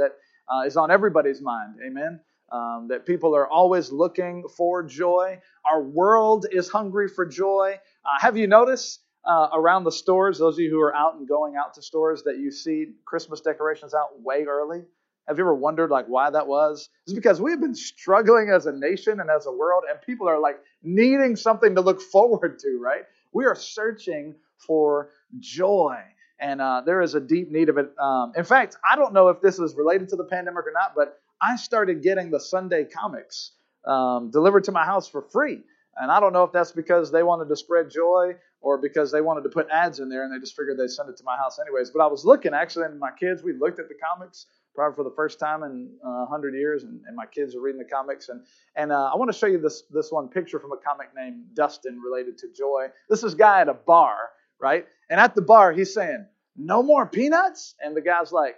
that uh, is on everybody's mind. Amen. Um, that people are always looking for joy. Our world is hungry for joy. Uh, have you noticed uh, around the stores, those of you who are out and going out to stores, that you see Christmas decorations out way early? Have you ever wondered like why that was? It's because we've been struggling as a nation and as a world, and people are like needing something to look forward to, right? We are searching for joy. And uh, there is a deep need of it. Um, in fact, I don't know if this is related to the pandemic or not, but I started getting the Sunday comics um, delivered to my house for free. And I don't know if that's because they wanted to spread joy or because they wanted to put ads in there and they just figured they'd send it to my house anyways. But I was looking actually, and my kids, we looked at the comics probably for the first time in uh, 100 years, and, and, my kids are reading the comics. And, and uh, I want to show you this, this one picture from a comic named Dustin related to joy. This is a guy at a bar, right? And at the bar, he's saying, No more peanuts? And the guy's like,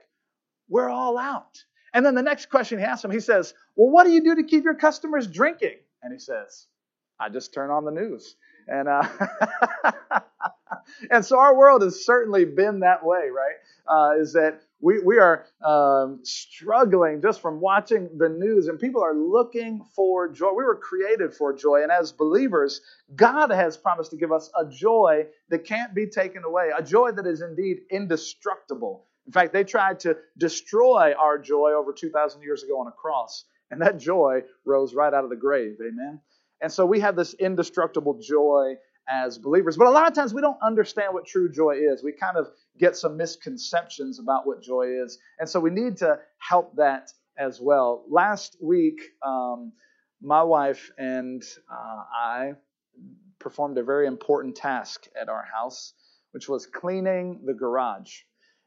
We're all out. And then the next question he asks him, he says, Well, what do you do to keep your customers drinking? And he says, I just turn on the news. And uh, and so our world has certainly been that way, right? Uh, is that we, we are um, struggling just from watching the news, and people are looking for joy. We were created for joy, and as believers, God has promised to give us a joy that can't be taken away, a joy that is indeed indestructible. In fact, they tried to destroy our joy over 2,000 years ago on a cross, and that joy rose right out of the grave. Amen. And so we have this indestructible joy as believers. But a lot of times we don't understand what true joy is. We kind of get some misconceptions about what joy is. And so we need to help that as well. Last week, um, my wife and uh, I performed a very important task at our house, which was cleaning the garage.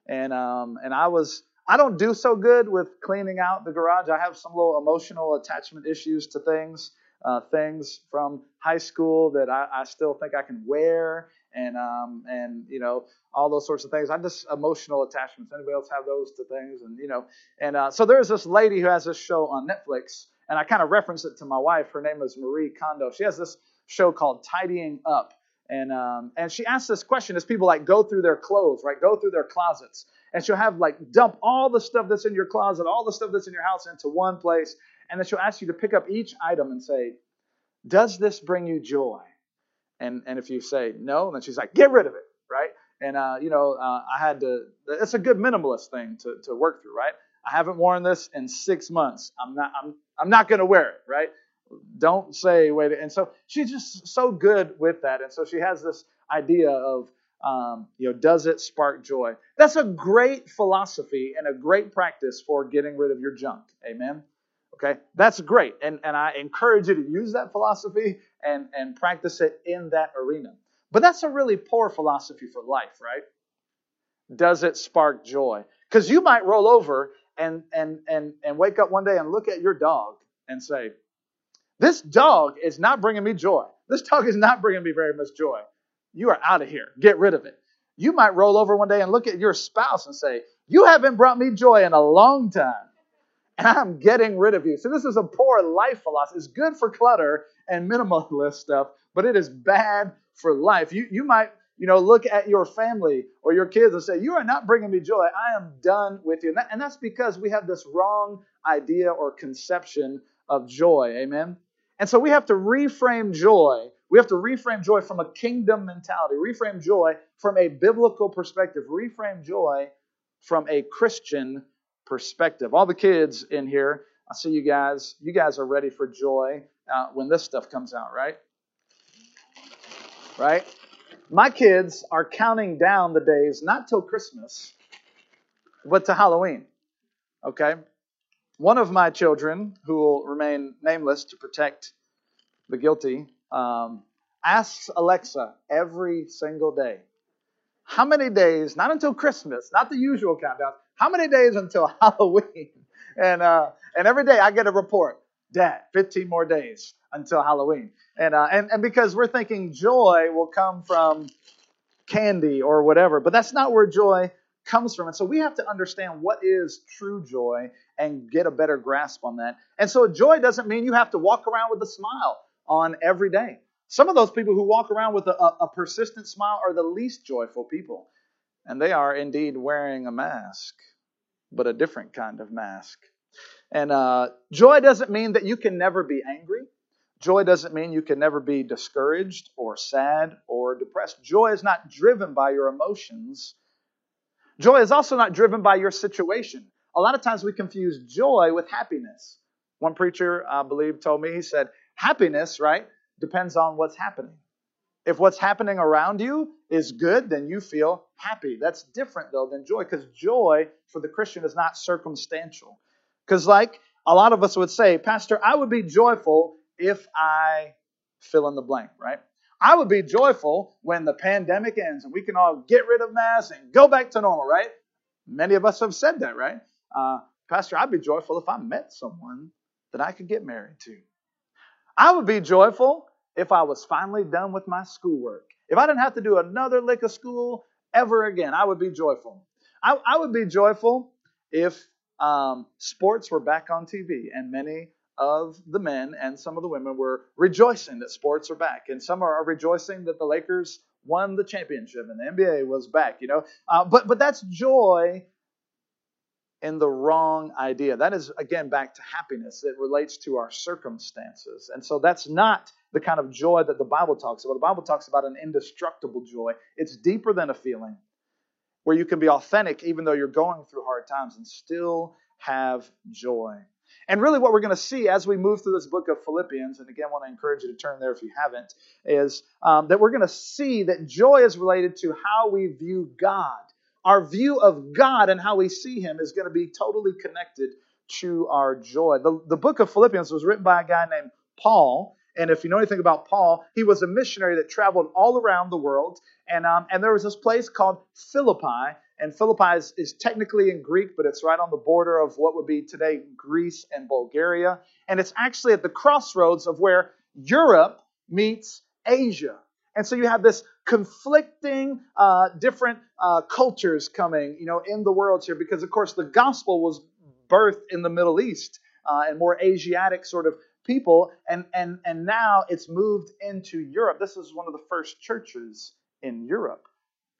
And um, and I was I don't do so good with cleaning out the garage. I have some little emotional attachment issues to things uh, things from high school that I, I, still think I can wear, and um, and you know all those sorts of things. I'm just emotional attachments. Anybody else have those to things? And you know, and uh, so there's this lady who has this show on Netflix, and I kind of reference it to my wife. Her name is Marie Kondo. She has this show called Tidying Up. And um, and she asks this question as people like go through their clothes, right? Go through their closets, and she'll have like dump all the stuff that's in your closet, all the stuff that's in your house into one place, and then she'll ask you to pick up each item and say, Does this bring you joy? And, and if you say no, then she's like, Get rid of it, right? And, uh, you know, uh, I had to, it's a good minimalist thing to, to work through, right? I haven't worn this in six months. I'm not, I'm, I'm not going to wear it, right? Don't say, wait. And so she's just so good with that. And so she has this idea of, um, you know, does it spark joy? That's a great philosophy and a great practice for getting rid of your junk. Amen. Okay, that's great. And, and I encourage you to use that philosophy and, and practice it in that arena. But that's a really poor philosophy for life, right? Does it spark joy? Because you might roll over and, and, and, and wake up one day and look at your dog and say, This dog is not bringing me joy. This dog is not bringing me very much joy. You are out of here. Get rid of it. You might roll over one day and look at your spouse and say, You haven't brought me joy in a long time and I'm getting rid of you. So this is a poor life philosophy. It's good for clutter and minimalist stuff, but it is bad for life. You you might you know look at your family or your kids and say, "You are not bringing me joy. I am done with you." And, that, and that's because we have this wrong idea or conception of joy. Amen. And so we have to reframe joy. We have to reframe joy from a kingdom mentality, reframe joy from a biblical perspective, reframe joy from a Christian perspective. All the kids in here, I see you guys. You guys are ready for joy uh, when this stuff comes out, right? Right? My kids are counting down the days, not till Christmas, but to Halloween. Okay? One of my children, who will remain nameless to protect the guilty, um, asks Alexa every single day, how many days, not until Christmas, not the usual countdown, how many days until Halloween? And uh, and every day I get a report. Dad, 15 more days until Halloween. And uh, and and because we're thinking joy will come from candy or whatever, but that's not where joy comes from. And so we have to understand what is true joy and get a better grasp on that. And so joy doesn't mean you have to walk around with a smile on every day. Some of those people who walk around with a, a, persistent smile are the least joyful people and they are indeed wearing a mask. but a different kind of mask. And uh, joy doesn't mean that you can never be angry. Joy doesn't mean you can never be discouraged or sad or depressed. Joy is not driven by your emotions. Joy is also not driven by your situation. A lot of times we confuse joy with happiness. One preacher, I believe, told me, he said, happiness, right, depends on what's happening. If what's happening around you is good, then you feel happy. That's different, though, than joy, because joy for the Christian is not circumstantial. Because, like a lot of us would say, Pastor, I would be joyful if I fill in the blank, right? I would be joyful when the pandemic ends and we can all get rid of masks and go back to normal, right? Many of us have said that, right? Uh, Pastor, I'd be joyful if I met someone that I could get married to. I would be joyful if I was finally done with my schoolwork. If I didn't have to do another lick of school ever again, I would be joyful. I, I would be joyful if um, sports were back on TV and many of the men and some of the women were rejoicing that sports are back, and some are rejoicing that the Lakers won the championship and the NBA was back. You know, uh, but but that's joy in the wrong idea. That is again back to happiness. It relates to our circumstances, and so that's not the kind of joy that the Bible talks about. The Bible talks about an indestructible joy. It's deeper than a feeling, where you can be authentic even though you're going through hard times and still have joy. And really, what we're going to see as we move through this book of Philippians, and again, I want to encourage you to turn there if you haven't, is um, that we're going to see that joy is related to how we view God. Our view of God and how we see Him is going to be totally connected to our joy. The, the book of Philippians was written by a guy named Paul. And if you know anything about Paul, he was a missionary that traveled all around the world. And, um, and there was this place called Philippi and Philippi is, is, technically in Greek, but it's right on the border of what would be today Greece and Bulgaria. And it's actually at the crossroads of where Europe meets Asia. And so you have this conflicting uh, different uh, cultures coming, you know, in the world here, because of course the gospel was birthed in the Middle East uh, and more Asiatic sort of people, and and and now it's moved into Europe. This is one of the first churches in Europe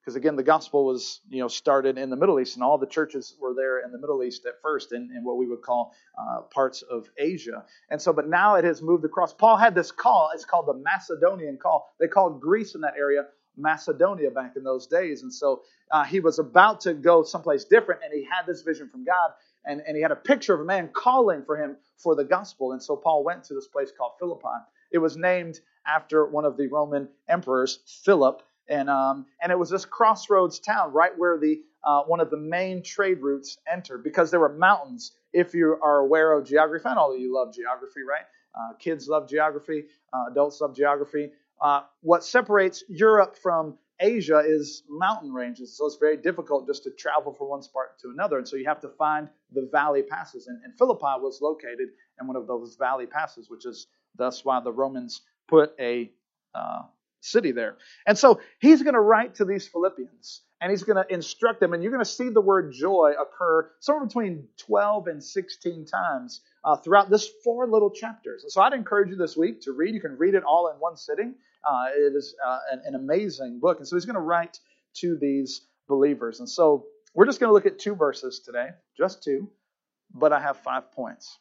because again the gospel was you know started in the middle east and all the churches were there in the middle east at first in, in what we would call uh, parts of asia. And so but now it has moved across. Paul had this call it's called the macedonian call. They called greece in that area macedonia back in those days. And so uh, he was about to go someplace different and he had this vision from god and, and he had a picture of a man calling for him for the gospel and so paul went to this place called philippi it was named after one of the roman emperors philip and um, and it was this crossroads town right where the uh, one of the main trade routes entered because there were mountains. If you are aware of geography, and all of you love geography, right? Uh, kids love geography, uh, adults love geography. Uh, what separates Europe from Asia is mountain ranges, so it's very difficult just to travel from one spot to another, and so you have to find the valley passes. And, and Philippi was located in one of those valley passes, which is thus why the Romans put a uh, city there. And so he's going to write to these Philippians and he's going to instruct them. And you're going to see the word joy occur somewhere between 12 and 16 times uh, throughout this four little chapters. And so I'd encourage you this week to read. You can read it all in one sitting. Uh, it is uh, an, an amazing book. And so he's going to write to these believers. And so we're just going to look at two verses today, just two, but I have five points.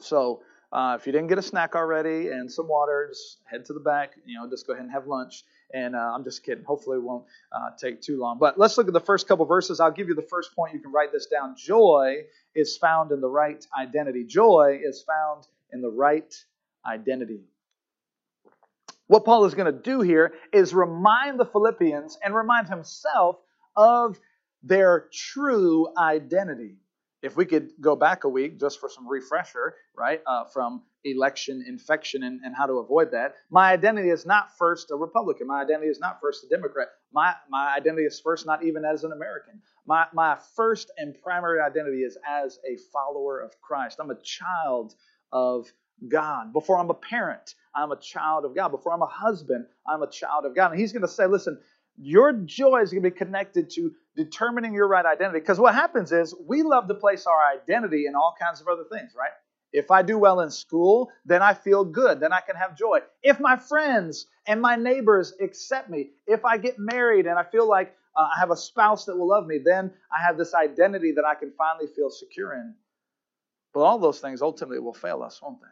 So uh, if you didn't get a snack already and some water, just head to the back. You know, just go ahead and have lunch. And uh, I'm just kidding. Hopefully, it won't uh, take too long. But let's look at the first couple verses. I'll give you the first point. You can write this down. Joy is found in the right identity. Joy is found in the right identity. What Paul is going to do here is remind the Philippians and remind himself of their true identity if we could go back a week just for some refresher, right, uh, from election infection and, and how to avoid that, my identity is not first a Republican. My identity is not first a Democrat. My, my identity is first not even as an American. My, my first and primary identity is as a follower of Christ. I'm a child of God. Before I'm a parent, I'm a child of God. Before I'm a husband, I'm a child of God. And he's going to say, listen, your joy is going to be connected to determining your right identity. Because what happens is we love to place our identity in all kinds of other things, right? If I do well in school, then I feel good. Then I can have joy. If my friends and my neighbors accept me, if I get married and I feel like uh, I have a spouse that will love me, then I have this identity that I can finally feel secure in. But all those things ultimately will fail us, won't they?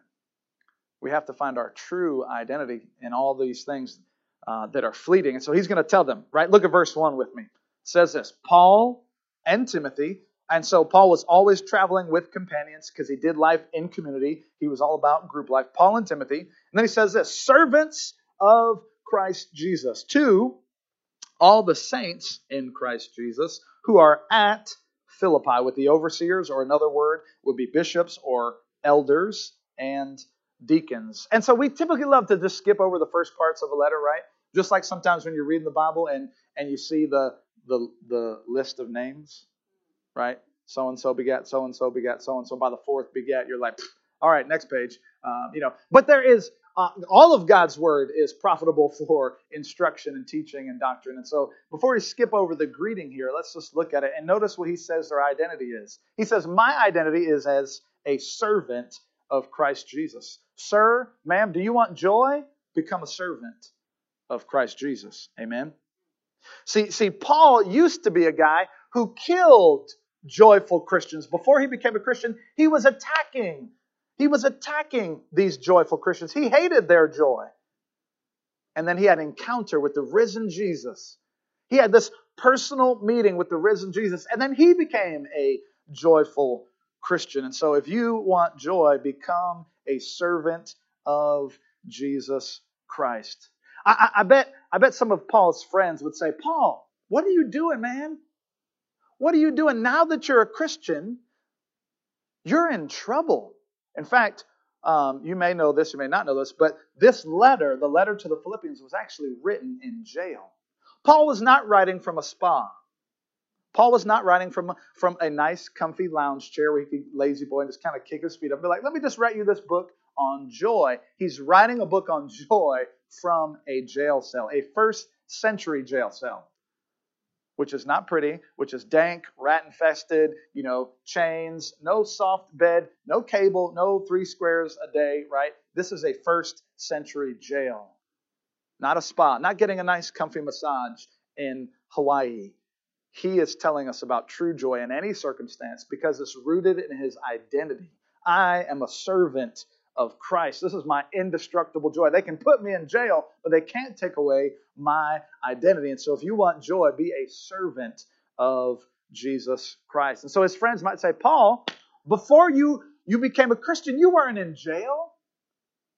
We have to find our true identity in all these things uh, that are fleeting. And so he's going to tell them, right? Look at verse 1 with me. It says this Paul and Timothy. And so Paul was always traveling with companions because he did life in community. He was all about group life. Paul and Timothy. And then he says this servants of Christ Jesus. To all the saints in Christ Jesus who are at Philippi with the overseers, or another word would be bishops or elders and deacons. And so we typically love to just skip over the first parts of a letter, right? Just like sometimes when you're reading the Bible and and you see the the the list of names, right? So and so begat, so and so begat, so and so. By the fourth begat, you're like, all right, next page. Um, you know, but there is uh, all of God's word is profitable for instruction and teaching and doctrine. And so, before we skip over the greeting here, let's just look at it and notice what he says their identity is. He says, "My identity is as a servant of Christ Jesus." Sir, ma'am, do you want joy? Become a servant of Christ Jesus. Amen. See, see, Paul used to be a guy who killed joyful Christians. Before he became a Christian, he was attacking he was attacking these joyful Christians. He hated their joy. And then he had an encounter with the risen Jesus. He had this personal meeting with the risen Jesus. And then he became a joyful Christian. And so if you want joy, become a servant of Jesus Christ. I, I, I, bet, I bet some of Paul's friends would say, Paul, what are you doing, man? What are you doing? Now that you're a Christian, you're in trouble. In fact, um, you may know this, you may not know this, but this letter, the letter to the Philippians, was actually written in jail. Paul was not writing from a spa. Paul was not writing from, from a nice, comfy lounge chair where he could lazy boy and just kind of kick his feet up and be like, let me just write you this book on joy. He's writing a book on joy from a jail cell, a first century jail cell which is not pretty, which is dank, rat infested, you know, chains, no soft bed, no cable, no three squares a day, right? This is a first century jail, not a spa, not getting a nice, comfy massage in Hawaii. He is telling us about true joy in any circumstance because it's rooted in his identity. I am a servant of Christ. This is my indestructible joy. They can put me in jail, but they can't take away my identity. And so, if you want joy, be a servant of Jesus Christ. And so, his friends might say, Paul, before you, you became a Christian, you weren't in jail.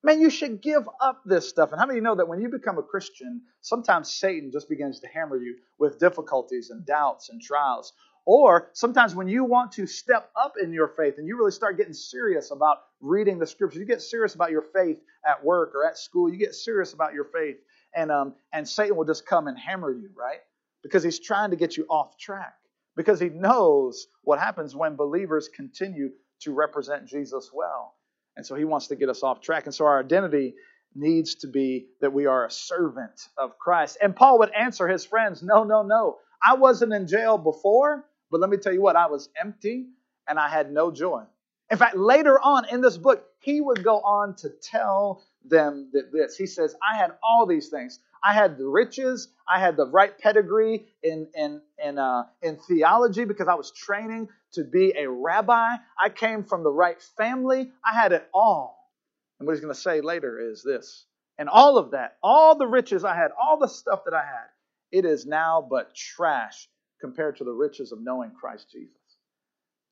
Man, you should give up this stuff. And how many know that when you become a Christian, sometimes Satan just begins to hammer you with difficulties and doubts and trials? Or sometimes when you want to step up in your faith and you really start getting serious about reading the scriptures, you get serious about your faith at work or at school, you get serious about your faith, and um, and Satan will just come and hammer you, right? Because he's trying to get you off track. Because he knows what happens when believers continue to represent Jesus well. And so he wants to get us off track. And so our identity needs to be that we are a servant of Christ. And Paul would answer his friends, No, no, no. I wasn't in jail before, but let me tell you what, I was empty and I had no joy. In fact, later on in this book, he would go on to tell them that this. He says, I had all these things. I had the riches. I had the right pedigree in, in, in, uh, in theology because I was training to be a rabbi. I came from the right family. I had it all. And what he's going to say later is this. And all of that, all the riches I had, all the stuff that I had, it is now but trash compared to the riches of knowing Christ Jesus.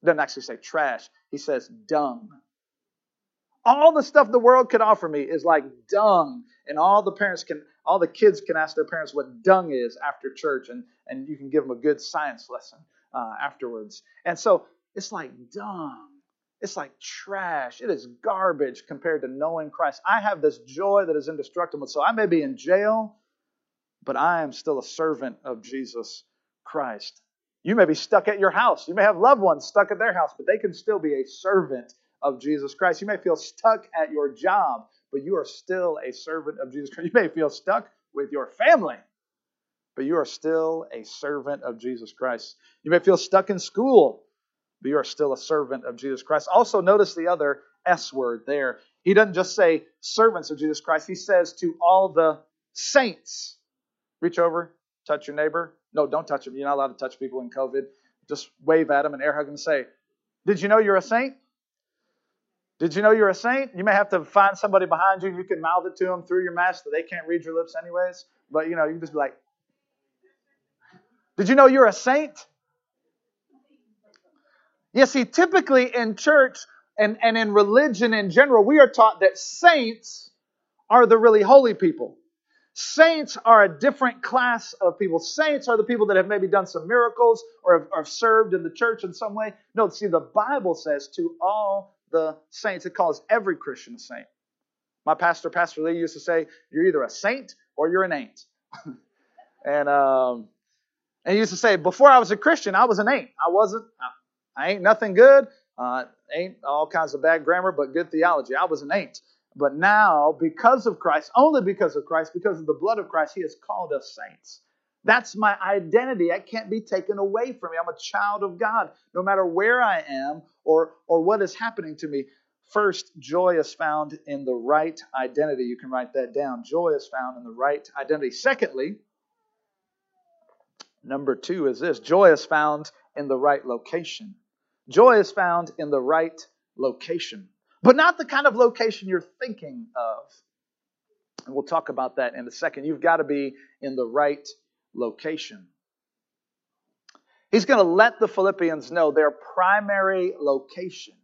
He doesn't actually say trash, he says dung. All the stuff the world could offer me is like dung. And all the parents can, all the kids can ask their parents what dung is after church, and, and you can give them a good science lesson uh, afterwards. And so it's like dung. It's like trash. It is garbage compared to knowing Christ. I have this joy that is indestructible. So I may be in jail, but I am still a servant of Jesus Christ. You may be stuck at your house. You may have loved ones stuck at their house, but they can still be a servant of Jesus Christ. You may feel stuck at your job, but you are still a servant of Jesus Christ. You may feel stuck with your family, but you are still a servant of Jesus Christ. You may feel stuck in school, but you are still a servant of Jesus Christ. Also, notice the other S word there. He doesn't just say servants of Jesus Christ, he says to all the saints. Reach over, touch your neighbor, No, don't touch them. You're not allowed to touch people in COVID. Just wave at them and air hug them and say, Did you know you're a saint? Did you know you're a saint? You may have to find somebody behind you you can mouth it to them through your mask so they can't read your lips anyways. But you know, you can just be like, Did you know you're a saint? You see, typically in church and, and in religion in general, we are taught that saints are the really holy people. Saints are a different class of people. Saints are the people that have maybe done some miracles or have, have served in the church in some way. No, see, the Bible says to all the saints, it calls every Christian a saint. My pastor, Pastor Lee, used to say, You're either a saint or you're an ain't. and, um, and he used to say, Before I was a Christian, I was an ain't. I wasn't, I ain't nothing good. Uh, ain't all kinds of bad grammar, but good theology. I was an ain't. But now, because of Christ, only because of Christ, because of the blood of Christ, He has called us saints. That's my identity. I can't be taken away from me. I'm a child of God, no matter where I am or, or what is happening to me. First, joy is found in the right identity. You can write that down. Joy is found in the right identity. Secondly, number two is this joy is found in the right location. Joy is found in the right location but not the kind of location you're thinking of. And we'll talk about that in a second. You've got to be in the right location. He's going to let the Philippians know their primary location.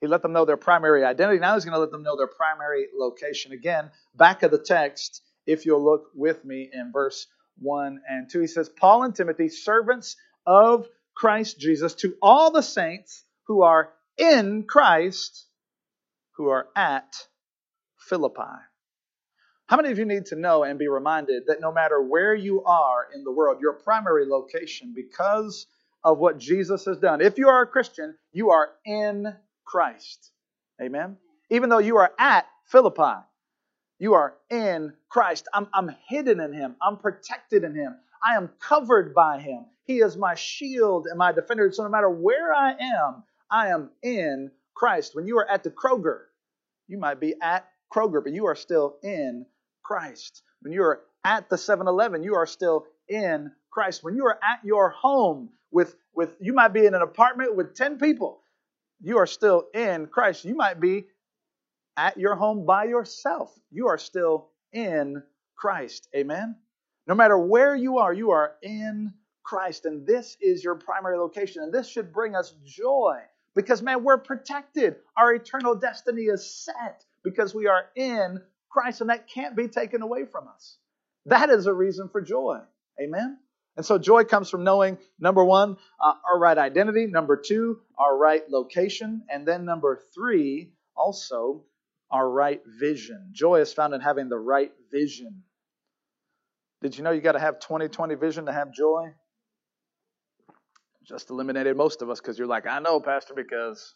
He let them know their primary identity. Now he's going to let them know their primary location. Again, back of the text, if you'll look with me in verse 1 and 2, he says, Paul and Timothy, servants of Christ Jesus, to all the saints who are in Christ who are at Philippi. How many of you need to know and be reminded that no matter where you are in the world, your primary location, because of what Jesus has done, if you are a Christian, you are in Christ. Amen? Even though you are at Philippi, you are in Christ. I'm, I'm hidden in Him, I'm protected in Him, I am covered by Him. He is my shield and my defender. So no matter where I am, I am in Christ. When you are at the Kroger, you might be at Kroger, but you are still in Christ. When you are at the 7 Eleven, you are still in Christ. When you are at your home with, with, you might be in an apartment with 10 people, you are still in Christ. You might be at your home by yourself. You are still in Christ. Amen? No matter where you are, you are in Christ. And this is your primary location. And this should bring us joy because, man, we're protected. Our eternal destiny is set because we are in Christ, and that can't be taken away from us. That is a reason for joy. Amen? And so joy comes from knowing, number one, uh, our right identity, number two, our right location, and then number three, also our right vision. Joy is found in having the right vision. Did you know you got to have 2020 vision to have joy? just eliminated most of us because you're like, I know, Pastor, because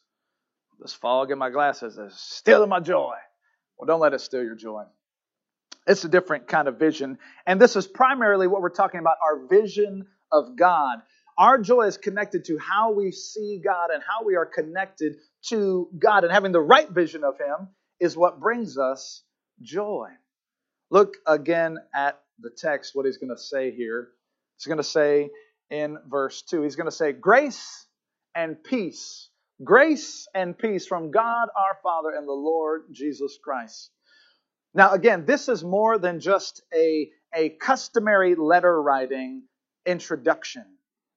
this fog in my glasses is stealing my joy. Well, don't let it steal your joy. It's a different kind of vision. And this is primarily what we're talking about our vision of God. Our joy is connected to how we see God and how we are connected to God. And having the right vision of Him is what brings us joy. Look again at the text, what He's going to say here. He's going to say, in verse 2. He's going to say, Grace and peace. Grace and peace from God our Father and the Lord Jesus Christ. Now, again, this is more than just a, a customary letter writing introduction.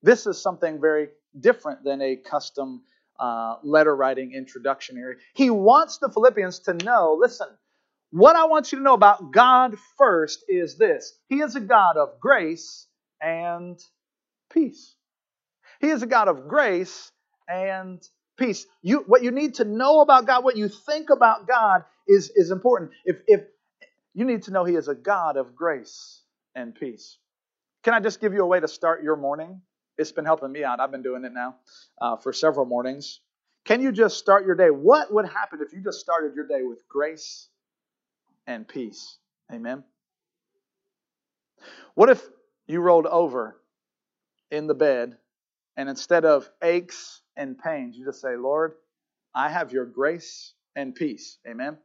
This is something very different than a custom uh, letter writing introduction here. He wants the Philippians to know listen, what I want you to know about God first is this He is a God of grace and peace. He is a God of grace and peace. You, what you need to know about God, what you think about God is, is important. If, if you need to know He is a God of grace and peace. Can I just give you a way to start your morning? It's been helping me out. I've been doing it now uh, for several mornings. Can you just start your day? What would happen if you just started your day with grace and peace? Amen. What if you rolled over in the bed, and instead of aches and pains, you just say, Lord, I have your grace and peace. Amen.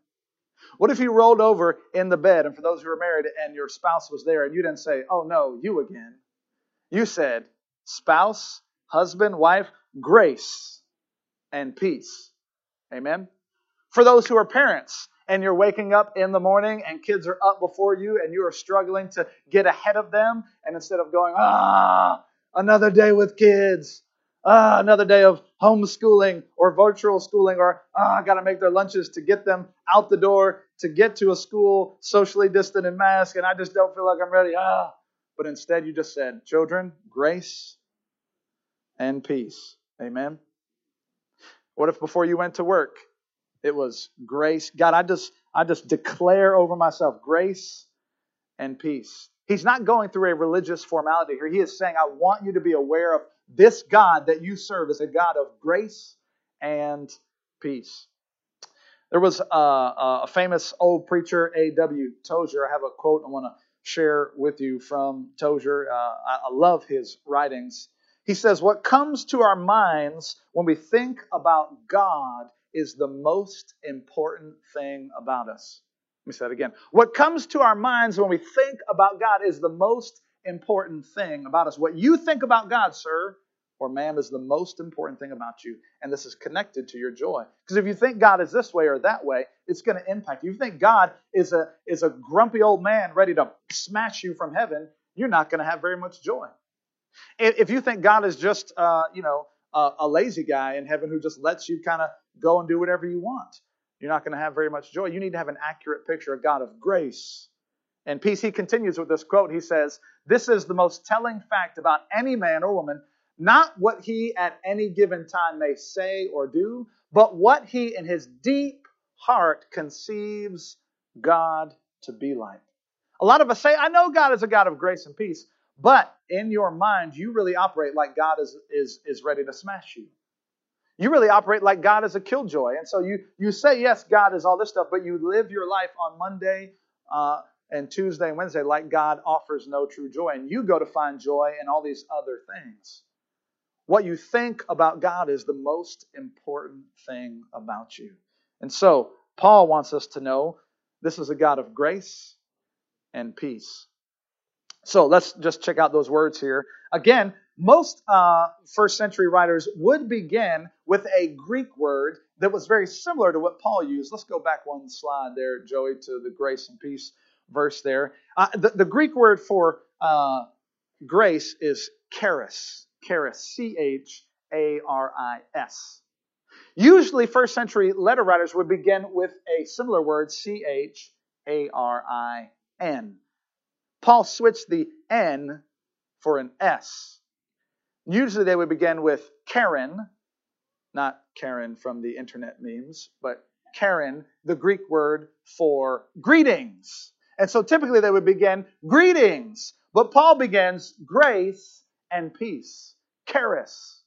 What if you rolled over in the bed, and for those who are married and your spouse was there, and you didn't say, Oh no, you again? You said spouse, husband, wife, grace and peace. Amen. For those who are parents and you're waking up in the morning and kids are up before you and you are struggling to get ahead of them, and instead of going, ah, another day with kids, ah, another day of homeschooling or virtual schooling, or ah, I got to make their lunches to get them out the door to get to a school socially distant and mask, and I just don't feel like I'm ready. Ah, but instead you just said, children, grace and peace. Amen. What if before you went to work, it was grace? God, I just I just declare over myself grace and peace. He's not going through a religious formality here. He is saying, I want you to be aware of this God that you serve as a God of grace and peace. There was a, a famous old preacher, A.W. Tozer. I have a quote I want to share with you from Tozer. Uh, I, I love his writings. He says, What comes to our minds when we think about God is the most important thing about us. Let me say that again. What comes to our minds when we think about God is the most important thing about us. What you think about God, sir, or ma'am, is the most important thing about you. And this is connected to your joy. Because if you think God is this way or that way, it's going to impact you. If you think God is a, is a grumpy old man ready to smash you from heaven, you're not going to have very much joy. If you think God is just, uh, you know, a, a lazy guy in heaven who just lets you kind of go and do whatever you want, you're not going to have very much joy. You need to have an accurate picture of God of grace and peace. He continues with this quote. He says, This is the most telling fact about any man or woman not what he at any given time may say or do, but what he in his deep heart conceives God to be like. A lot of us say, I know God is a God of grace and peace, but in your mind, you really operate like God is, is, is ready to smash you. You really operate like God is a killjoy. And so you, you say, yes, God is all this stuff, but you live your life on Monday uh, and Tuesday and Wednesday like God offers no true joy. And you go to find joy in all these other things. What you think about God is the most important thing about you. And so, Paul wants us to know this is a God of grace and peace. So, let's just check out those words here. Again, most uh, first century writers would begin with a Greek word that was very similar to what Paul used. Let's go back one slide there, Joey, to the grace and peace verse there. Uh, the, the, Greek word for uh, grace is charis charis, C H A R I S. Usually, first century letter writers would begin with a similar word, C H A R I N. Paul switched the N for an S. Usually, they would begin with Karen, not Karen from the internet memes, but Karen, the Greek word for greetings. And so typically they would begin greetings, but Paul begins grace and peace. Charis.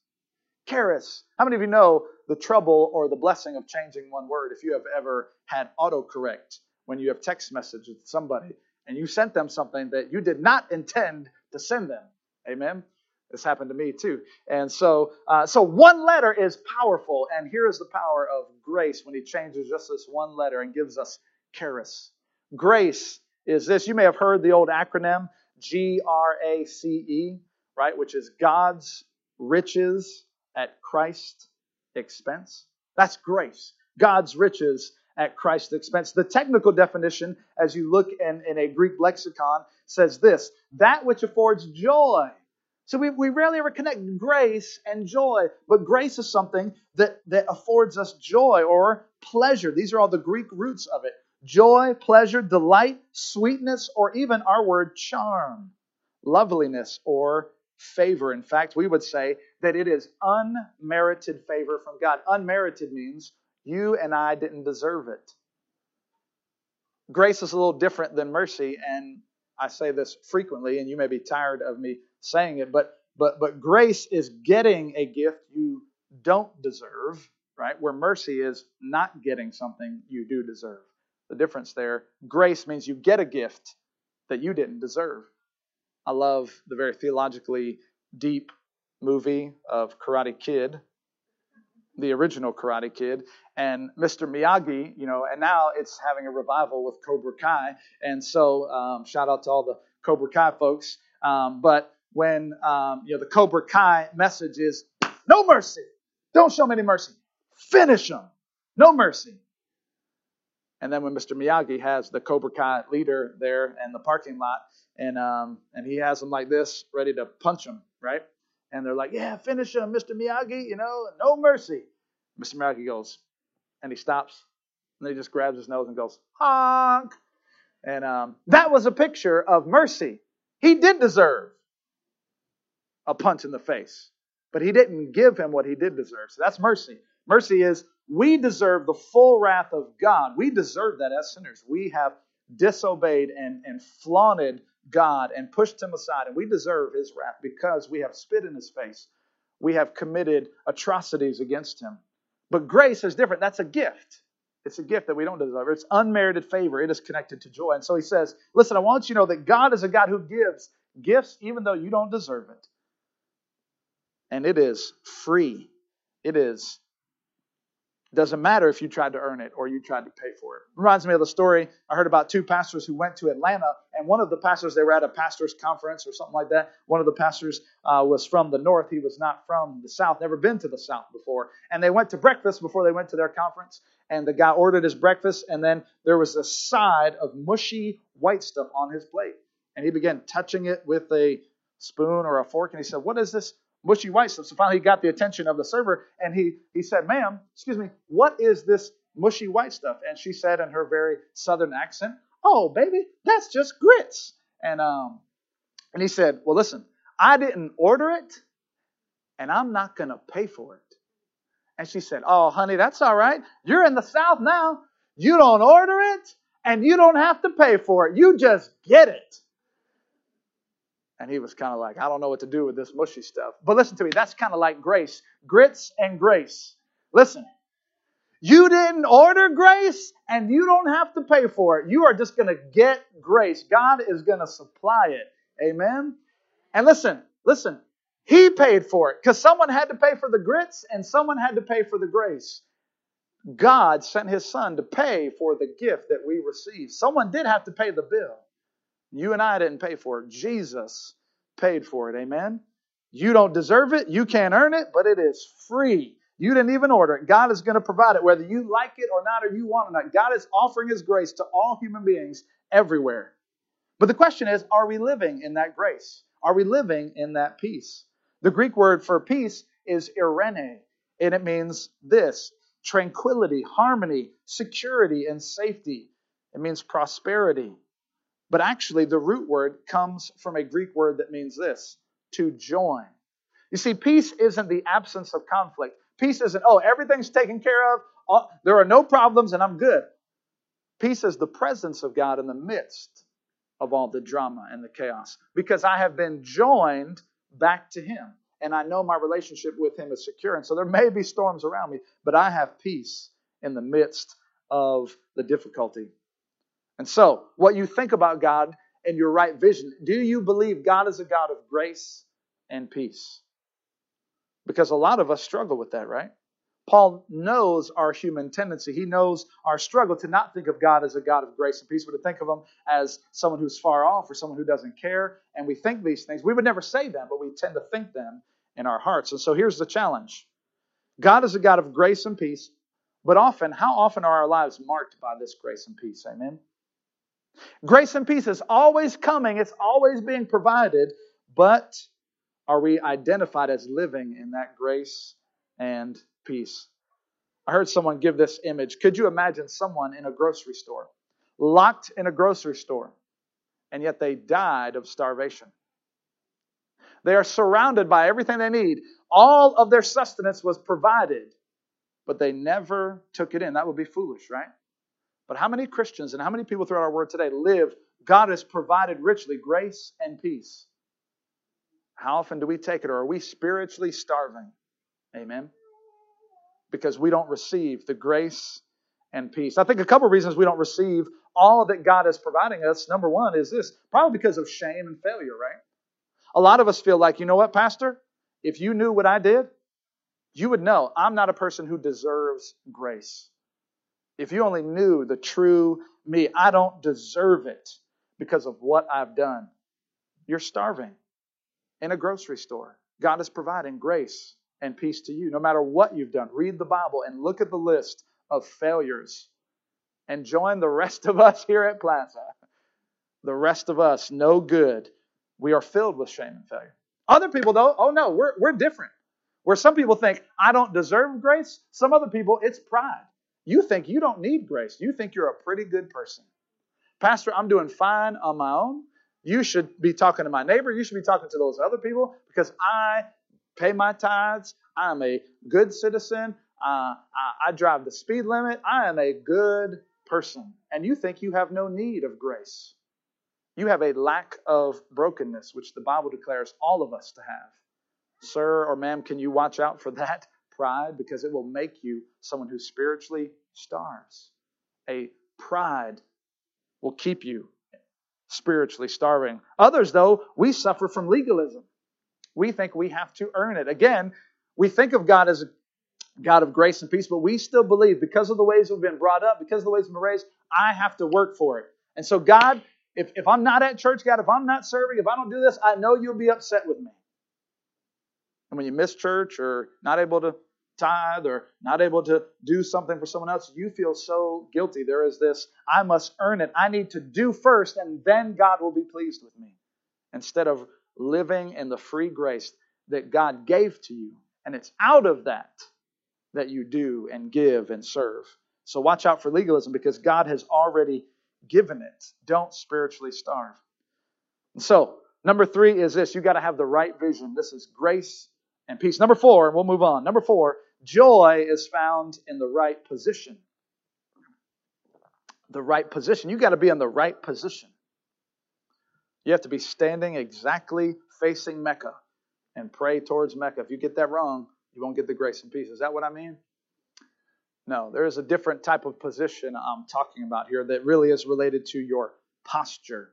Charis. How many of you know the trouble or the blessing of changing one word? If you have ever had autocorrect when you have text message with somebody and you sent them something that you did not intend to send them. Amen. This happened to me too. And so, uh, so one letter is powerful, and here is the power of grace when He changes just this one letter and gives us charis. Grace is this. You may have heard the old acronym G R A C E right? Which is God's riches at Christ's expense. That's grace. God's riches at Christ's expense. The technical definition, as you look in, in a Greek lexicon, says this that which affords joy. So we, we rarely ever connect grace and joy, but grace is something that, that affords us joy or pleasure. These are all the Greek roots of it joy, pleasure, delight, sweetness, or even our word charm, loveliness, or favor. In fact, we would say that it is unmerited favor from God. Unmerited means you and I didn't deserve it. Grace is a little different than mercy, and I say this frequently, and you may be tired of me saying it, but but but grace is getting a gift you don't deserve, right? Where mercy is not getting something you do deserve. The difference there, grace means you get a gift that you didn't deserve. I love the very theologically deep movie of Karate Kid, the original Karate Kid, and Mr. Miyagi, you know, and now it's having a revival with Cobra Kai. And so, um, shout out to all the Cobra Kai folks. Um, but when um, you know the Cobra Kai message is no mercy. Don't show me any mercy. Finish them. No mercy. And then when Mr. Miyagi has the Cobra Kai leader there in the parking lot, and um, and he has them like this, ready to punch him, right? And they're like, "Yeah, finish him, Mr. Miyagi. You know, no mercy." Mr. Miyagi goes, and he stops, and he just grabs his nose and goes, "Honk." And um, that was a picture of mercy. He did deserve a punch in the face, but he didn't give him what he did deserve. So that's mercy. Mercy is we deserve the full wrath of God. We deserve that as sinners. We have disobeyed and, and flaunted God and pushed him aside, and we deserve his wrath because we have spit in his face. We have committed atrocities against him. But grace is different. That's a gift. It's a gift that we don't deserve. It's unmerited favor. It is connected to joy. And so he says, Listen, I want you to know that God is a God who gives gifts even though you don't deserve it. And it is free. It is doesn't matter if you tried to earn it or you tried to pay for it. Reminds me of the story I heard about two pastors who went to Atlanta, and one of the pastors, they were at a pastor's conference or something like that. One of the pastors uh, was from the north. He was not from the south, never been to the south before. And they went to breakfast before they went to their conference, and the guy ordered his breakfast, and then there was a side of mushy white stuff on his plate. And he began touching it with a spoon or a fork, and he said, What is this? Mushy white stuff. So finally, he got the attention of the server, and he he said, "Ma'am, excuse me, what is this mushy white stuff?" And she said in her very southern accent, "Oh, baby, that's just grits." And um, and he said, "Well, listen, I didn't order it, and I'm not gonna pay for it." And she said, "Oh, honey, that's all right. You're in the South now. You don't order it, and you don't have to pay for it. You just get it." And he was kind of like, I don't know what to do with this mushy stuff. But listen to me, that's kind of like grace grits and grace. Listen, you didn't order grace and you don't have to pay for it. You are just going to get grace. God is going to supply it. Amen? And listen, listen, he paid for it because someone had to pay for the grits and someone had to pay for the grace. God sent his son to pay for the gift that we receive. Someone did have to pay the bill. You and I didn't pay for it. Jesus paid for it. Amen. You don't deserve it. You can't earn it, but it is free. You didn't even order it. God is going to provide it, whether you like it or not, or you want it or not. God is offering His grace to all human beings everywhere. But the question is are we living in that grace? Are we living in that peace? The Greek word for peace is irene, and it means this tranquility, harmony, security, and safety. It means prosperity. But actually, the root word comes from a Greek word that means this to join. You see, peace isn't the absence of conflict. Peace isn't, oh, everything's taken care of, oh, there are no problems, and I'm good. Peace is the presence of God in the midst of all the drama and the chaos because I have been joined back to Him. And I know my relationship with Him is secure. And so there may be storms around me, but I have peace in the midst of the difficulty. And so, what you think about God and your right vision, do you believe God is a God of grace and peace? Because a lot of us struggle with that, right? Paul knows our human tendency. He knows our struggle to not think of God as a God of grace and peace, but to think of Him as someone who's far off or someone who doesn't care. And we think these things. We would never say them, but we tend to think them in our hearts. And so here's the challenge God is a God of grace and peace, but often, how often are our lives marked by this grace and peace? Amen? Grace and peace is always coming, it's always being provided, but are we identified as living in that grace and peace? I heard someone give this image. Could you imagine someone in a grocery store, locked in a grocery store, and yet they died of starvation? They are surrounded by everything they need. All of their sustenance was provided, but they never took it in. That would be foolish, right? But how many Christians and how many people throughout our world today live, God has provided richly grace and peace? How often do we take it, or are we spiritually starving? Amen. Because we don't receive the grace and peace. I think a couple of reasons we don't receive all that God is providing us. Number one is this probably because of shame and failure, right? A lot of us feel like, you know what, Pastor? If you knew what I did, you would know I'm not a person who deserves grace. If you only knew the true me, I don't deserve it because of what I've done. You're starving. in a grocery store. God is providing grace and peace to you no matter what you've done. Read the Bible and look at the list of failures and join the rest of us here at Plaza. The rest of us, no good. We are filled with shame and failure. Other people, though, oh no, we're, we're different. Where some people think, I don't deserve grace, some other people, it's pride. You think you don't need grace. You think you're a pretty good person. Pastor, I'm doing fine on my own. You should be talking to my neighbor. You should be talking to those other people because I pay my tithes. I'm a good citizen. Uh, I, I drive the speed limit. I am a good person. And you think you have no need of grace. You have a lack of brokenness, which the Bible declares all of us to have. Sir or ma'am, can you watch out for that pride? Because it will make you someone who spiritually starves. A pride will keep you spiritually starving. Others, though, we suffer from legalism. We think we have to earn it. Again, we think of God as a God of grace and peace, but we still believe because of the ways we've been brought up, because of the ways we've been raised, I have to work for it. And so, God, if, if I'm not at church, God, if I'm not serving, if I don't do this, I know you'll be upset with me. And when you miss church or not able to tithe or not able to do something for someone else, you feel so guilty. There is this, I must earn it. I need to do first, and then God will be pleased with me. Instead of living in the free grace that God gave to you. And it's out of that that you do and give and serve. So watch out for legalism because God has already given it. Don't spiritually starve. And so, number three is this you got to have the right vision. This is grace and peace. Number four, and we'll move on. Number four, joy is found in the right position. The right position. You got to be in the right position. You have to be standing exactly facing Mecca and pray towards Mecca. If you get that wrong, you won't get the grace and peace. Is that what I mean? No, there is a different type of position I'm talking about here that really is related to your posture.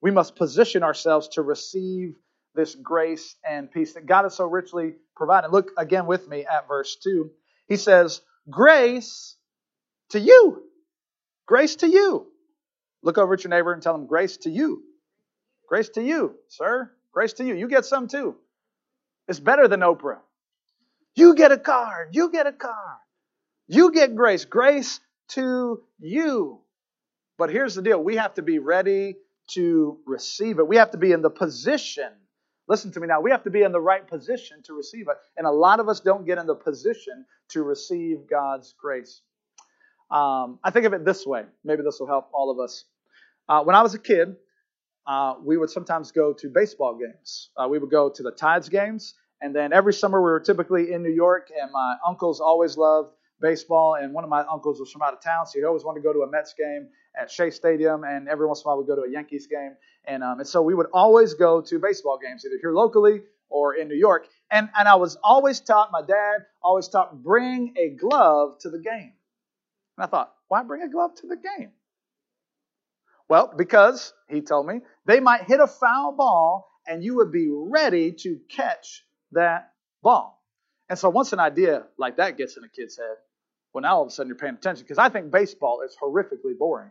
We must position ourselves to receive this grace and peace that God has so richly provided. Look again with me at verse 2. He says, Grace to you. Grace to you. Look over at your neighbor and tell him, Grace to you. Grace to you, sir. Grace to you. You get some too. It's better than Oprah. You get a car. You get a car. You get grace. Grace to you. But here's the deal we have to be ready to receive it. We have to be in the position Listen to me now. We have to be in the right position to receive it. And a lot of us don't get in the position to receive God's grace. Um, I think of it this way. Maybe this will help all of us. Uh, when I was a kid, uh, we would sometimes go to baseball games. Uh, we would go to the Tides games. And then every summer, we were typically in New York, and my uncles always loved baseball. And one of my uncles was from out of town, so he always wanted to go to a Mets game at Shea Stadium. And every once in a while, we'd go to a Yankees game. And, um, and so we would always go to baseball games, either here locally or in New York. And, and I was always taught, my dad always taught, bring a glove to the game. And I thought, why bring a glove to the game? Well, because, he told me, they might hit a foul ball and you would be ready to catch that ball. And so once an idea like that gets in a kid's head, well, now all of a sudden you're paying attention because I think baseball is horrifically boring.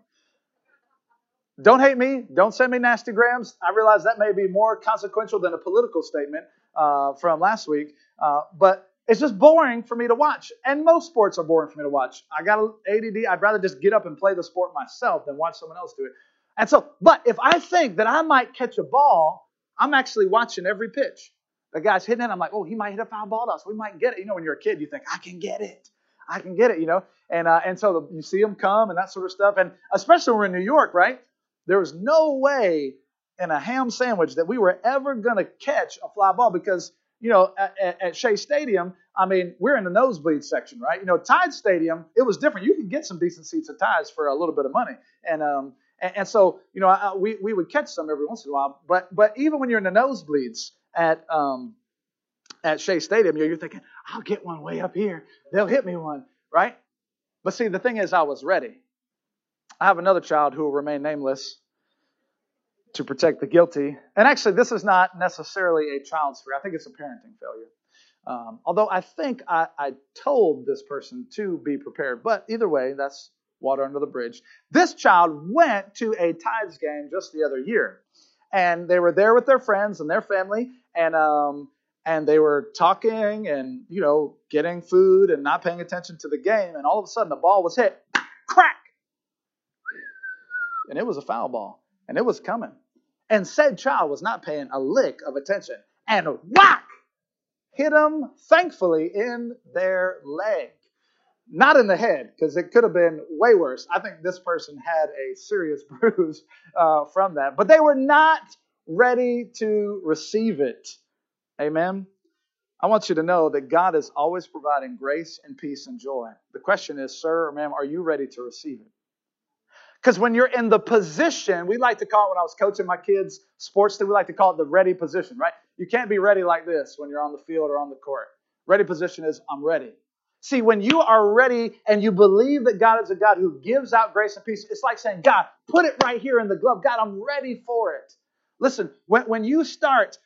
Don't hate me. Don't send me nasty grams. I realize that may be more consequential than a political statement uh, from last week, uh, but it's just boring for me to watch. And most sports are boring for me to watch. I got ADD. I'd rather just get up and play the sport myself than watch someone else do it. And so, but if I think that I might catch a ball, I'm actually watching every pitch. The guy's hitting it. I'm like, oh, he might hit a foul ball to us. We might get it. You know, when you're a kid, you think, I can get it. I can get it, you know. And uh, and so the, you see them come and that sort of stuff. And especially when we're in New York, right? There was no way in a ham sandwich that we were ever going to catch a fly ball because, you know, at, at, Shea Stadium, I mean, we're in the nosebleed section, right? You know, Tide Stadium, it was different. You could get some decent seats at Tides for a little bit of money. And, um, and, and so, you know, I, we, we would catch some every once in a while. But, but even when you're in the nosebleeds at, um, at Shea Stadium, you're, you're thinking, I'll get one way up here. They'll hit me one, right? But see, the thing is, I was ready. I have another child who will remain nameless to protect the guilty. And actually, this is not necessarily a child's fear. I think it's a parenting failure. Um, although I think I, I told this person to be prepared. But either way, that's water under the bridge. This child went to a Tides game just the other year. And they were there with their friends and their family. and um, and they were talking and you know getting food and not paying attention to the game, and all of a sudden the ball was hit, crack, and it was a foul ball, and it was coming, and said child was not paying a lick of attention, and whack, hit him thankfully in their leg not in the head because it could have been way worse. I think this person had a serious bruise uh, from that, but they were not ready to receive it. Amen. I want you to know that God is always providing grace and peace and joy. The question is, sir or ma'am, are you ready to receive it? Because when you're in the position, we like to call it when I was coaching my kids' sports we like to call it the ready position, right? You can't be ready like this when you're on the field or on the court. Ready position is I'm ready. See, when you are ready and you believe that God is a God who gives out grace and peace, it's like saying, God, put it right here in the glove. God, I'm ready for it. Listen, when, when you start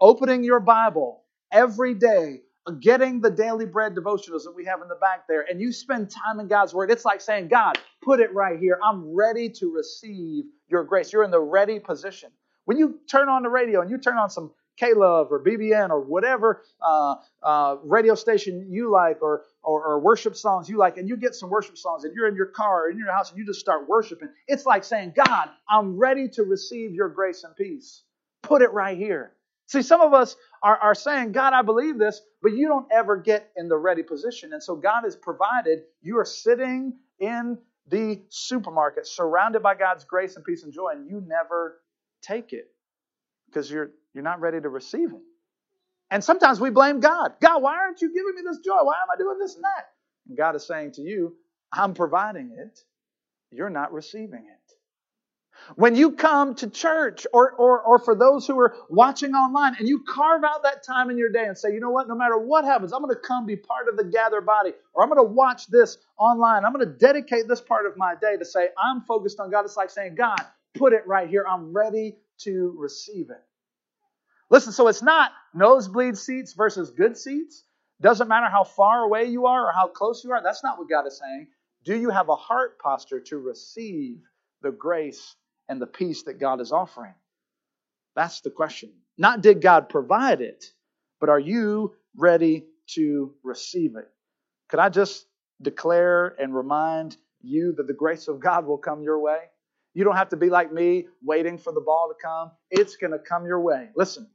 opening your Bible every day, getting the daily bread devotionals that we have in the back there, and you spend time in God's Word, it's like saying, God, put it right here. I'm ready to receive your grace. You're in the ready position. When you turn on the radio and you turn on some K-Love or BBN or whatever uh, uh, radio station you like or, or, or, worship songs you like, and you get some worship songs and you're in your car or in your house and you just start worshiping, it's like saying, God, I'm ready to receive your grace and peace. Put it right here. See, some of us are, are saying, God, I believe this, but you don't ever get in the ready position. And so God has provided, you are sitting in the supermarket surrounded by God's grace and peace and joy, and you never take it because you're you're not ready to receive it. And sometimes we blame God. God, why aren't you giving me this joy? Why am I doing this and that? And God is saying to you, I'm providing it. You're not receiving it. When you come to church or, or, or for those who are watching online and you carve out that time in your day and say, you know what, no matter what happens, I'm going to come be part of the gather body or I'm going to watch this online. I'm going to dedicate this part of my day to say, I'm focused on God. It's like saying, God, put it right here. I'm ready to receive it. Listen, so it's not nosebleed seats versus good seats. Doesn't matter how far away you are or how close you are. That's not what God is saying. Do you have a heart posture to receive the grace and the peace that God is offering? That's the question. Not did God provide it, but are you ready to receive it? Could I just declare and remind you that the grace of God will come your way? You don't have to be like me, waiting for the ball to come. It's going to come your way. Listen,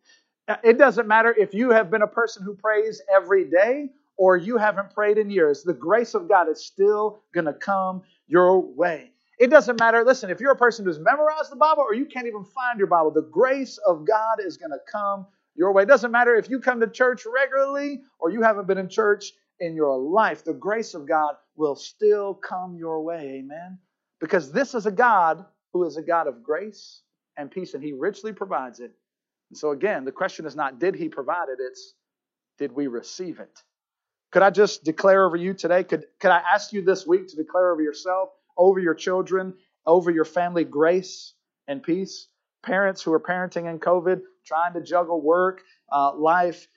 it doesn't matter if you have been a person who prays every day or you haven't prayed in years. The grace of God is still going to come your way. It doesn't matter. Listen, if you're a person who's memorized the Bible or you can't even find your Bible, the grace of God is going to come your way. It doesn't matter if you come to church regularly or you haven't been in church in your life. The grace of God will still come your way. Amen. Because this is a God who is a God of grace and peace, and He richly provides it. And so, again, the question is not did He provide it, it's did we receive it? Could I just declare over you today? Could, could I ask you this week to declare over yourself, over your children, over your family grace and peace? Parents who are parenting in COVID, trying to juggle work, uh, life,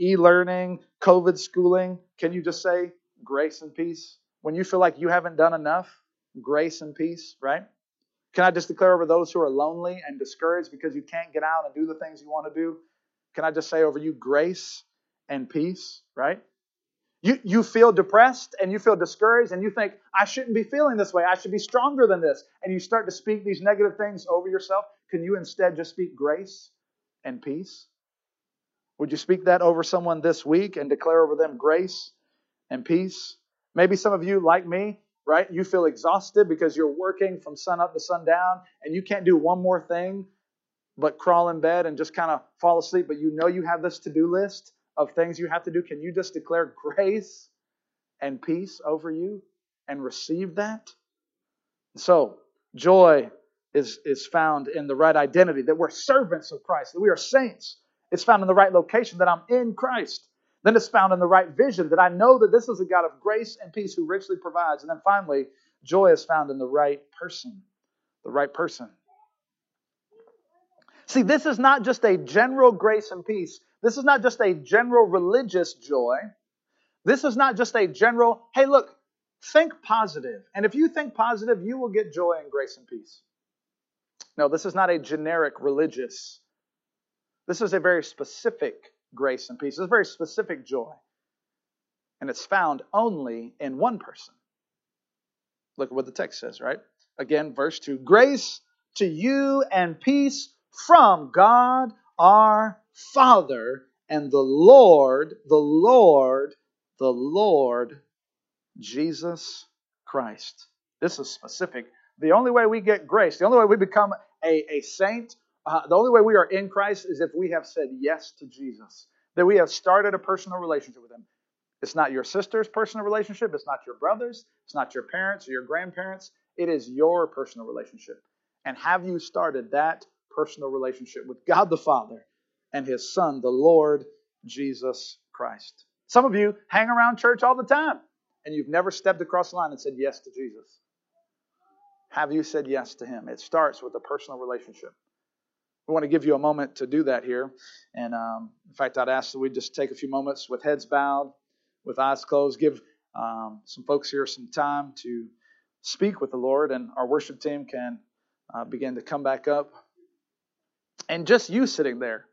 e learning, COVID schooling, can you just say grace and peace? When you feel like you haven't done enough, grace and peace, right? Can I just declare over those who are lonely and discouraged because you can't get out and do the things you want to do? Can I just say over you grace and peace, right? You, you feel depressed and you feel discouraged and you think, I shouldn't be feeling this way. I should be stronger than this. And you start to speak these negative things over yourself. Can you instead just speak grace and peace? Would you speak that over someone this week and declare over them grace and peace? Maybe some of you, like me, right? You feel exhausted because you're working from sun up to sundown and you can't do one more thing but crawl in bed and just kind of fall asleep, but you know you have this to do list of things you have to do. Can you just declare grace and peace over you and receive that? So, joy is, is found in the right identity, that we're servants of Christ, that we are saints. It's found in the right location, that I'm in Christ. Then it's found in the right vision that I know that this is a God of grace and peace who richly provides. And then finally, joy is found in the right person. The right person. See, this is not just a general grace and peace. This is not just a general religious joy. This is not just a general, hey, look, think positive. And if you think positive, you will get joy and grace and peace. No, this is not a generic religious This is a very specific grace and peace. It's a very specific joy. And it's found only in one person. Look at what the text says, right? Again, verse 2 Grace to you and peace from God our Father and the Lord, the Lord, the Lord Jesus Christ. This is specific. The only way we get grace, the only way we become a, a saint, uh, the only way we are in Christ is if we have said yes to Jesus, that we have started a personal relationship with Him. It's not your sister's personal relationship, it's not your brother's, it's not your parents or your grandparents. It is your personal relationship. And have you started that personal relationship with God the Father and His Son, the Lord Jesus Christ? Some of you hang around church all the time and you've never stepped across the line and said yes to Jesus. Have you said yes to Him? It starts with a personal relationship. We want to give you a moment to do that here. And um, in fact, I'd ask that we just take a few moments with heads bowed, with eyes closed, give um, some folks here some time to speak with the Lord, and our worship team can uh, begin to come back up. And just you sitting there,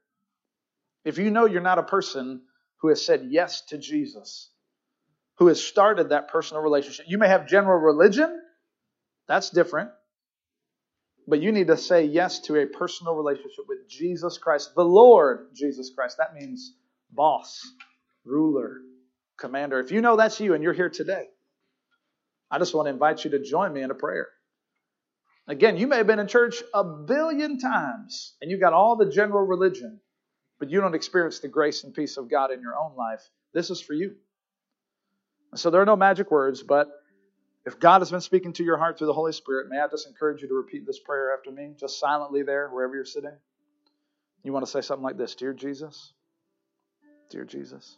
if you know you're not a person who has said yes to Jesus, who has started that personal relationship, you may have general religion, that's different. But you need to say yes to a personal relationship with Jesus Christ, the Lord Jesus Christ. That means boss, ruler, commander. If you know that's you and you're here today, I just want to invite you to join me in a prayer. Again, you may have been in church a billion times and you've got all the general religion, but you don't experience the grace and peace of God in your own life. This is for you. So there are no magic words, but if God has been speaking to your heart through the Holy Spirit, may I just encourage you to repeat this prayer after me, just silently there, wherever you're sitting. You want to say something like this Dear Jesus, Dear Jesus,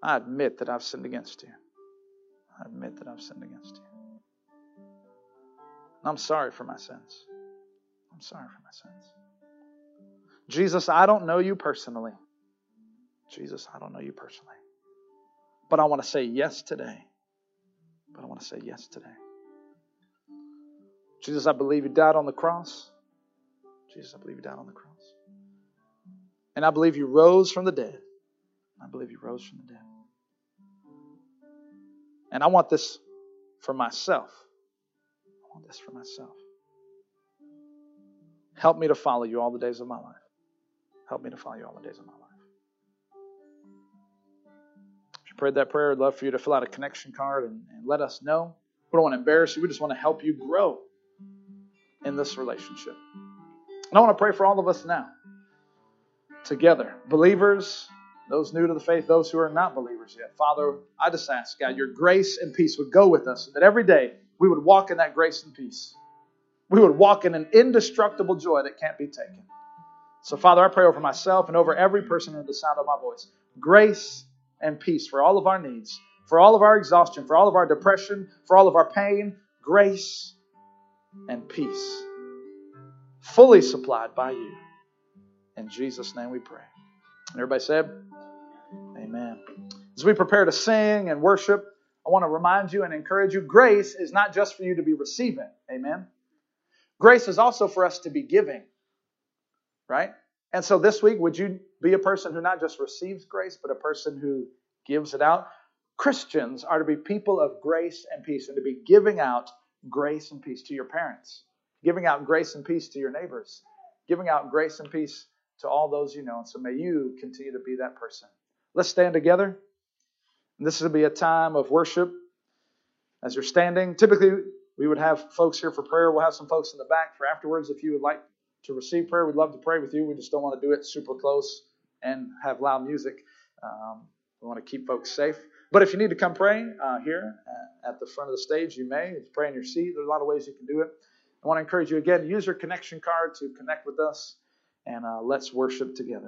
I admit that I've sinned against you. I admit that I've sinned against you. I'm sorry for my sins. I'm sorry for my sins. Jesus, I don't know you personally. Jesus, I don't know you personally. But I want to say yes today but I want to say yes today. Jesus, I believe you died on the cross. Jesus, I believe you died on the cross. And I believe you rose from the dead. I believe you rose from the dead. And I want this for myself. I want this for myself. Help me to follow you all the days of my life. Help me to follow you all the days of my life. You prayed that prayer, I'd love for you to fill out a connection card and, and let us know. We don't want to embarrass you. We just want to help you grow in this relationship. And I want to pray for all of us now, together, believers, those new to the faith, those who are not believers yet. Father, I just ask, God, your grace and peace would go with us, and that every day we would walk in that grace and peace. We would walk in an indestructible joy that can't be taken. So, Father, I pray over myself and over every person in the sound of my voice. Grace and peace for all of our needs, for all of our exhaustion, for all of our depression, for all of our pain, grace and peace. Fully supplied by you. In Jesus' name we pray. And everybody said, Amen. As we prepare to sing and worship, I want to remind you and encourage you grace is not just for you to be receiving. Amen. Grace is also for us to be giving. Right? And so this week, would you be a person who not just receives grace, but a person who gives it out? Christians are to be people of grace and peace and to be giving out grace and peace to your parents, giving out grace and peace to your neighbors, giving out grace and peace to all those you know. And so may you continue to be that person. Let's stand together. And this will be a time of worship as you're standing. Typically, we would have folks here for prayer. We'll have some folks in the back for afterwards if you would like to receive prayer, we'd love to pray with you. We just don't want to do it super close and have loud music. Um, we want to keep folks safe. But if you need to come pray uh, here at the front of the stage, you may. Pray in your seat, there's a lot of ways you can do it. I want to encourage you again, use your connection card to connect with us, and uh, let's worship together.